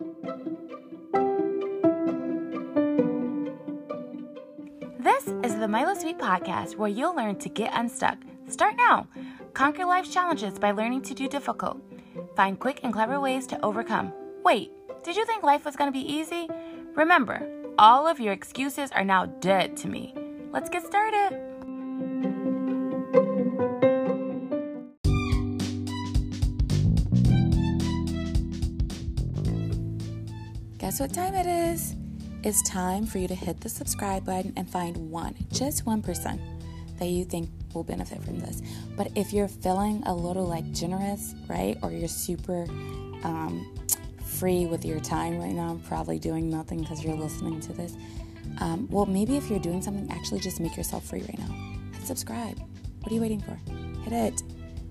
This is the Myla Sweet Podcast where you'll learn to get unstuck. Start now. Conquer life's challenges by learning to do difficult. Find quick and clever ways to overcome. Wait, did you think life was going to be easy? Remember, all of your excuses are now dead to me. Let's get started. Guess what time it is? It's time for you to hit the subscribe button and find one, just 1%, person that you think will benefit from this. But if you're feeling a little like generous, right, or you're super um, free with your time right now, probably doing nothing because you're listening to this, um, well, maybe if you're doing something, actually just make yourself free right now. Hit subscribe. What are you waiting for? Hit it.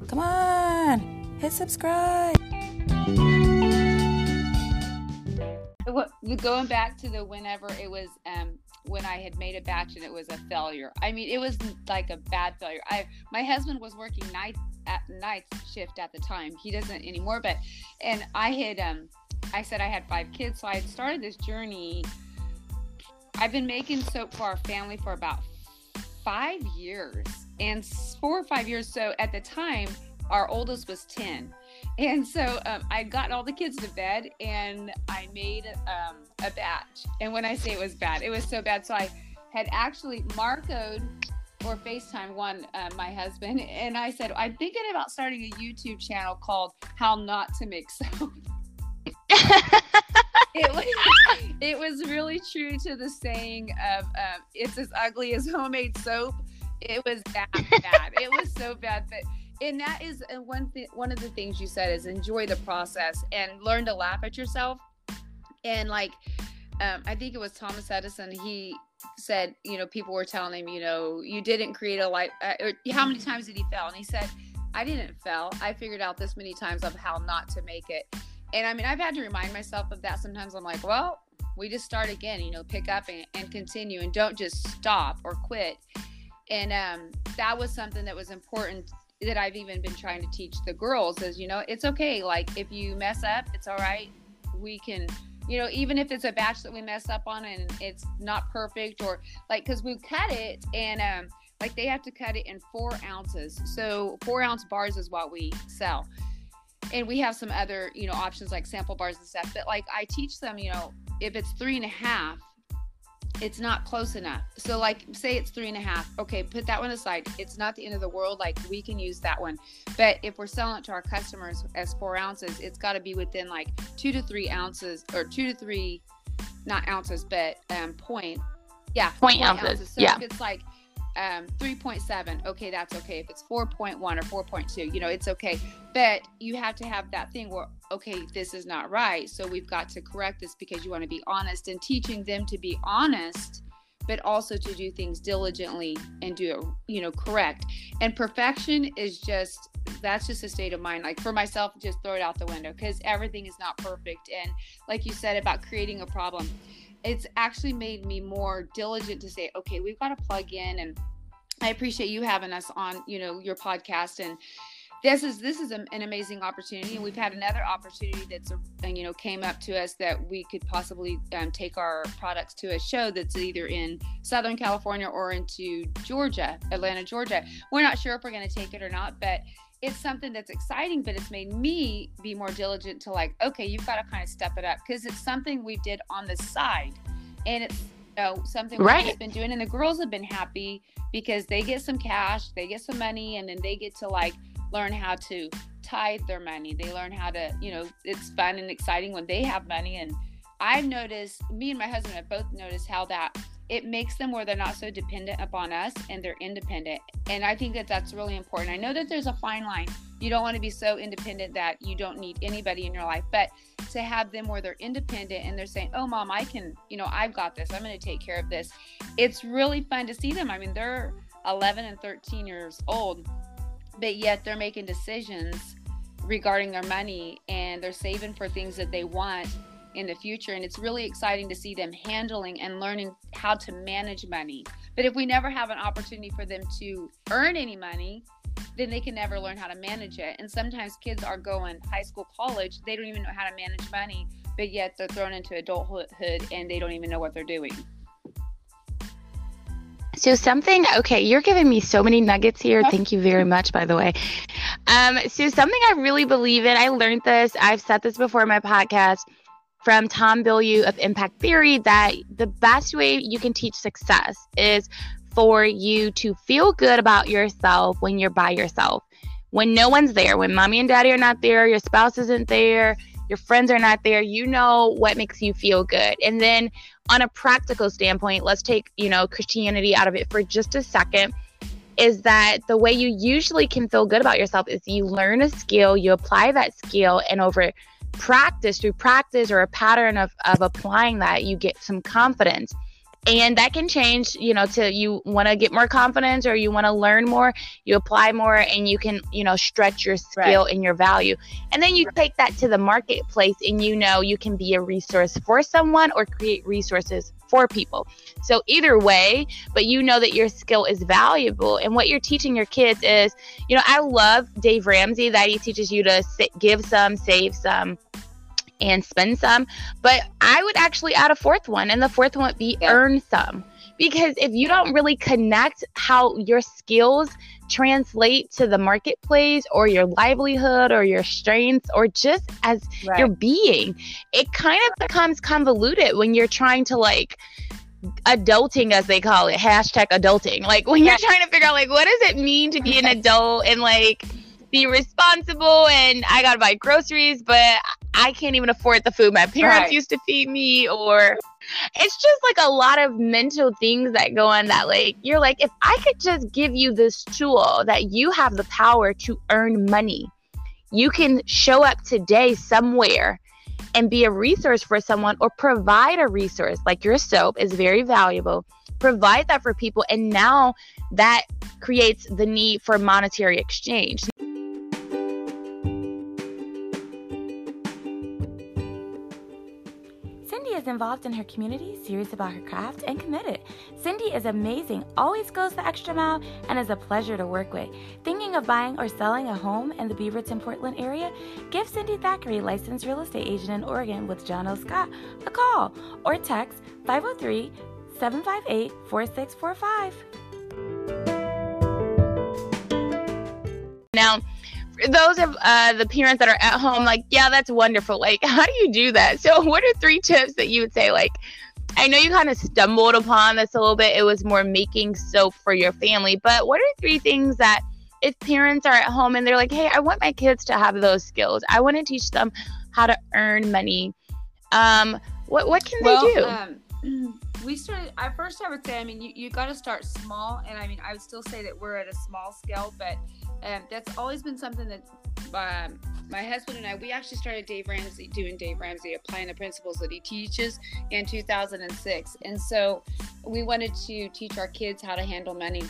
Come on, hit subscribe. Going back to the whenever it was um when I had made a batch and it was a failure. I mean, it was like a bad failure. I my husband was working night at night shift at the time. He doesn't anymore, but and I had um I said I had five kids, so I had started this journey. I've been making soap for our family for about five years and four or five years. So at the time, our oldest was 10 and so um, I got all the kids to bed and I made um, a batch. And when I say it was bad, it was so bad. So I had actually Marcoed or FaceTime one, uh, my husband, and I said, I'm thinking about starting a YouTube channel called How Not to Make Soap. it was it was really true to the saying of um, it's as ugly as homemade soap. It was that bad. it was so bad that and that is one thing one of the things you said is enjoy the process and learn to laugh at yourself. And like um, i think it was thomas edison he said you know people were telling him you know you didn't create a life uh, or how many times did he fail? And he said i didn't fail. I figured out this many times of how not to make it. And i mean i've had to remind myself of that sometimes. I'm like well we just start again you know pick up and, and continue and don't just stop or quit. And um, that was something that was important that I've even been trying to teach the girls is, you know, it's okay. Like if you mess up, it's all right. We can, you know, even if it's a batch that we mess up on and it's not perfect or like, cause we cut it and, um, like they have to cut it in four ounces. So four ounce bars is what we sell. And we have some other, you know, options like sample bars and stuff. But like I teach them, you know, if it's three and a half, it's not close enough. So, like, say it's three and a half. Okay, put that one aside. It's not the end of the world. Like, we can use that one. But if we're selling it to our customers as four ounces, it's got to be within like two to three ounces or two to three, not ounces, but um, point. Yeah, point, point ounces. ounces. So yeah. if it's like um, 3.7, okay, that's okay. If it's 4.1 or 4.2, you know, it's okay. But you have to have that thing where, okay, this is not right. So we've got to correct this because you want to be honest and teaching them to be honest, but also to do things diligently and do it, you know, correct. And perfection is just, that's just a state of mind. Like for myself, just throw it out the window because everything is not perfect. And like you said about creating a problem, it's actually made me more diligent to say, okay, we've got to plug in and I appreciate you having us on, you know, your podcast and this is this is an amazing opportunity and we've had another opportunity that's a, you know came up to us that we could possibly um, take our products to a show that's either in southern california or into georgia atlanta georgia. We're not sure if we're going to take it or not but it's something that's exciting, but it's made me be more diligent to like, okay, you've got to kind of step it up because it's something we did on the side, and it's you know something right. we've been doing, and the girls have been happy because they get some cash, they get some money, and then they get to like learn how to tithe their money. They learn how to, you know, it's fun and exciting when they have money. And I've noticed, me and my husband have both noticed how that it makes them where they're not so dependent upon us and they're independent. And I think that that's really important. I know that there's a fine line. You don't want to be so independent that you don't need anybody in your life, but to have them where they're independent and they're saying, "Oh, mom, I can, you know, I've got this. I'm going to take care of this." It's really fun to see them. I mean, they're 11 and 13 years old, but yet they're making decisions regarding their money and they're saving for things that they want in the future. And it's really exciting to see them handling and learning how to manage money. But if we never have an opportunity for them to earn any money, then they can never learn how to manage it. And sometimes kids are going high school, college, they don't even know how to manage money, but yet they're thrown into adulthood and they don't even know what they're doing. So something okay, you're giving me so many nuggets here. Thank you very much, by the way. Um, so something I really believe in, I learned this, I've said this before in my podcast from Tom Bilyeu of Impact Theory that the best way you can teach success is for you to feel good about yourself when you're by yourself. When no one's there, when mommy and daddy are not there, your spouse isn't there, your friends are not there, you know what makes you feel good. And then on a practical standpoint, let's take, you know, Christianity out of it for just a second. Is that the way you usually can feel good about yourself is you learn a skill, you apply that skill, and over practice, through practice or a pattern of, of applying that, you get some confidence. And that can change you know to you want to get more confidence or you want to learn more you apply more and you can you know stretch your skill right. and your value. And then you take that to the marketplace and you know you can be a resource for someone or create resources for people. So either way but you know that your skill is valuable. And what you're teaching your kids is you know i love dave ramsey that he teaches you to sit, give some save some and spend some. But I would actually add a fourth one, and the fourth one would be yeah. earn some. Because if you don't really connect how your skills translate to the marketplace or your livelihood or your strengths or just as right. your being, it kind of becomes convoluted when you're trying to like adulting as they call it hashtag adulting like when you're trying to figure out like what does it mean to be an adult and like be responsible and I gotta buy groceries, but I can't even afford the food my parents right. used to feed me, or it's just like a lot of mental things that go on that like you're like, if I could just give you this tool that you have the power to earn money, you can show up today somewhere and be a resource for someone or provide a resource. Like your soap is very valuable. Provide that for people and now that creates the need for monetary exchange involved in her community, serious about her craft, and committed. Cindy is amazing, always goes the extra mile, and is a pleasure to work with. Thinking of buying or selling a home in the Beaverton, Portland area? Give Cindy Thackeray, licensed real estate agent in Oregon with John L. Scott, a call or text 503 758 4645. Now, those of uh, the parents that are at home, like, yeah, that's wonderful. Like, how do you do that? So, what are three tips that you would say? Like, I know you kind of stumbled upon this a little bit. It was more making soap for your family, but what are three things that if parents are at home and they're like, hey, I want my kids to have those skills, I want to teach them how to earn money. Um, what what can well, they do? Um, we started. At first, I would say, I mean, you, you got to start small, and I mean, I would still say that we're at a small scale, but um, that's always been something that um, my husband and I, we actually started Dave Ramsey, doing Dave Ramsey, applying the principles that he teaches in 2006. And so we wanted to teach our kids how to handle money.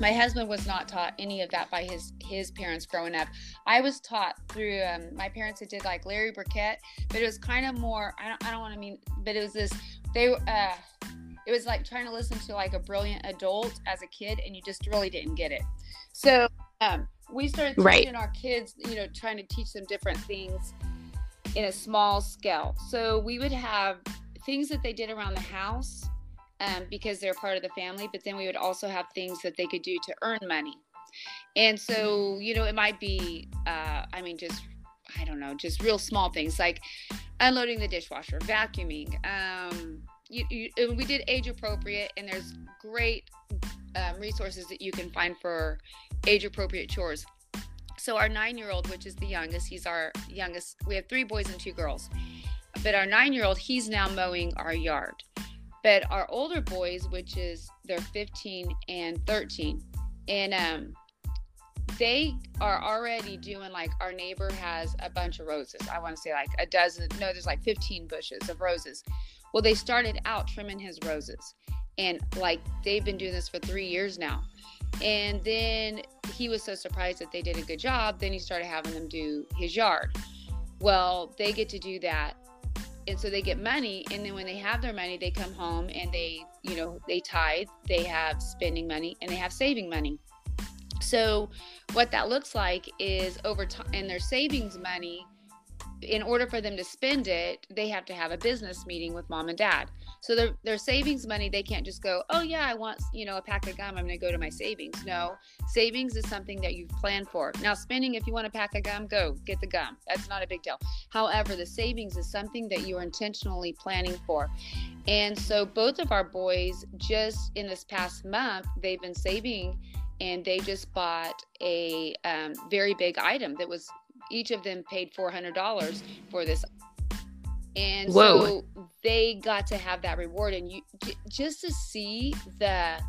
My husband was not taught any of that by his his parents growing up. I was taught through um, my parents that did like Larry Burkett, but it was kind of more. I don't, I don't want to mean, but it was this. They uh, it was like trying to listen to like a brilliant adult as a kid, and you just really didn't get it. So um, we started teaching right. our kids, you know, trying to teach them different things in a small scale. So we would have things that they did around the house um, because they're part of the family, but then we would also have things that they could do to earn money. And so, you know, it might be, uh, I mean, just, I don't know, just real small things like unloading the dishwasher, vacuuming. Um, you, you, we did age appropriate, and there's great um, resources that you can find for age appropriate chores. So our nine year old, which is the youngest, he's our youngest. We have three boys and two girls. But our nine year old, he's now mowing our yard. But our older boys, which is they're 15 and 13, and um, they are already doing like our neighbor has a bunch of roses. I want to say like a dozen, no, there's like 15 bushes of roses. Well, they started out trimming his roses, and like they've been doing this for three years now. And then he was so surprised that they did a good job. Then he started having them do his yard. Well, they get to do that. And so they get money. And then when they have their money, they come home and they, you know, they tithe, they have spending money, and they have saving money. So what that looks like is over time, and their savings money in order for them to spend it, they have to have a business meeting with mom and dad. So their their savings money, they can't just go, oh yeah, I want you know a pack of gum. I'm going to go to my savings. No, savings is something that you've planned for. Now spending, if you want a pack of gum, go get the gum. That's not a big deal. However, the savings is something that you are intentionally planning for. And so both of our boys, just in this past month, they've been saving and they just bought a um, very big item that was each of them paid $400 for this. And Whoa. so they got to have that reward and you just to see the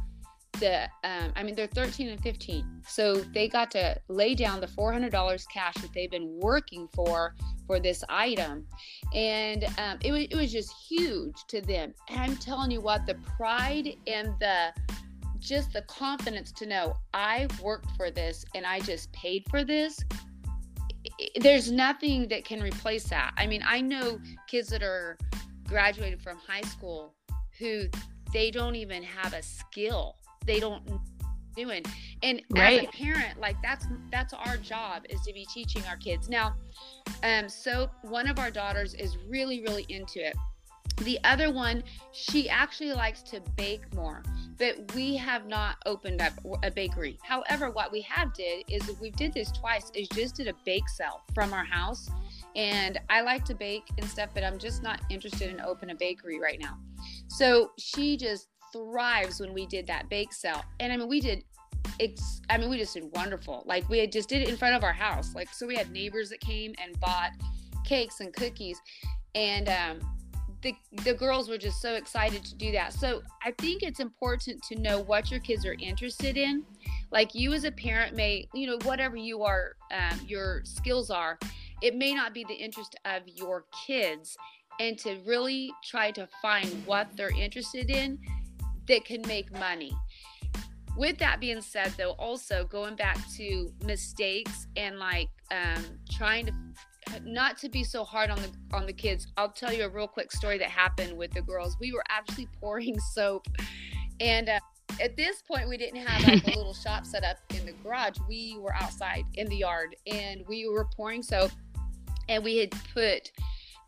the um, i mean they're 13 and 15 so they got to lay down the $400 cash that they've been working for for this item. And um, it, was, it was just huge to them. And i'm telling you what the pride and the just the confidence to know i worked for this and i just paid for this there's nothing that can replace that. I mean, I know kids that are graduated from high school who they don't even have a skill. They don't doing. And right. as a parent, like that's that's our job is to be teaching our kids. Now, um, so one of our daughters is really, really into it. The other one, she actually likes to bake more, but we have not opened up a bakery. However, what we have did is we did this twice is just did a bake sale from our house. And I like to bake and stuff, but I'm just not interested in open a bakery right now. So she just thrives when we did that bake sale. And I mean, we did it's i mean we just did wonderful like we just did it in front of our house like so we had neighbors that came and bought cakes and cookies and um the, the girls were just so excited to do that. So I think it's important to know what your kids are interested in. Like you as a parent may, you know, whatever you are, um, your skills are, it may not be the interest of your kids. And to really try to find what they're interested in that can make money. With that being said, though, also going back to mistakes and like um, trying to not to be so hard on the on the kids. I'll tell you a real quick story that happened with the girls. We were actually pouring soap. And uh, at this point we didn't have like a little shop set up in the garage. We were outside in the yard and we were pouring soap and we had put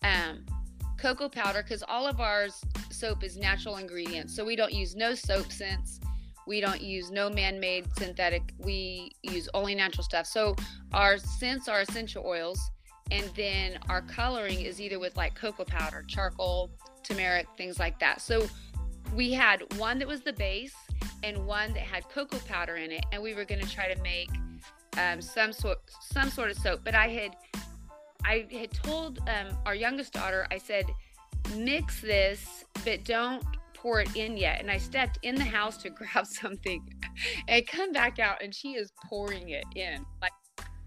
um, cocoa powder because all of ours soap is natural ingredients so we don't use no soap scents. We don't use no man-made synthetic. We use only natural stuff. So our scents are essential oils and then our coloring is either with like cocoa powder, charcoal, turmeric, things like that. So we had one that was the base and one that had cocoa powder in it, and we were going to try to make um, some sort some sort of soap. But I had I had told um, our youngest daughter, I said, mix this, but don't pour it in yet. And I stepped in the house to grab something, and come back out, and she is pouring it in like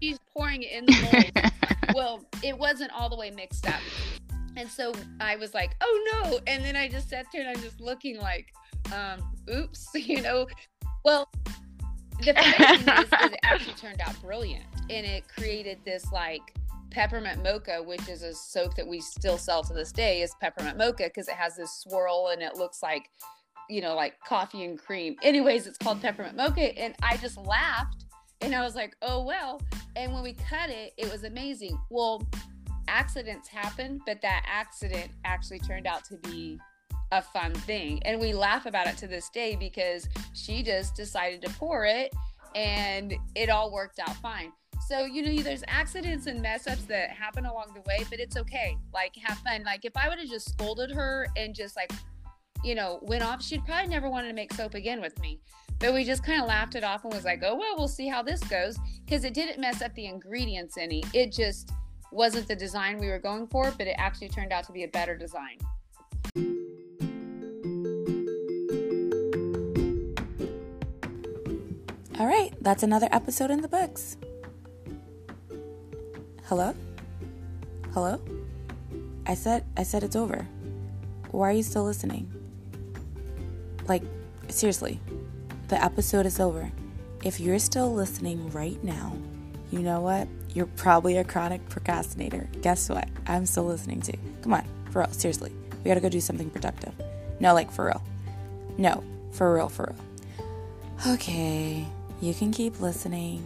she's pouring it in the mold. well, it wasn't all the way mixed up. And so I was like, oh no. And then I just sat there and I'm just looking like, um, oops, you know. Well, the funny is, is it actually turned out brilliant. And it created this like peppermint mocha, which is a soap that we still sell to this day, is peppermint mocha because it has this swirl and it looks like, you know, like coffee and cream. Anyways, it's called peppermint mocha. And I just laughed and I was like, oh, well. And when we cut it, it was amazing. Well, accidents happen, but that accident actually turned out to be a fun thing. And we laugh about it to this day because she just decided to pour it and it all worked out fine. So, you know, there's accidents and mess ups that happen along the way, but it's okay. Like, have fun. Like, if I would have just scolded her and just like, you know, went off, she'd probably never wanted to make soap again with me. But we just kind of laughed it off and was like, oh, well, we'll see how this goes. Because it didn't mess up the ingredients any. It just wasn't the design we were going for, but it actually turned out to be a better design. All right, that's another episode in the books. Hello? Hello? I said I said it's over. Why are you still listening? Like seriously, the episode is over. If you're still listening right now, you know what? You're probably a chronic procrastinator. Guess what? I'm still listening to. Come on, for real, seriously. We gotta go do something productive. No, like for real. No, for real, for real. Okay, you can keep listening.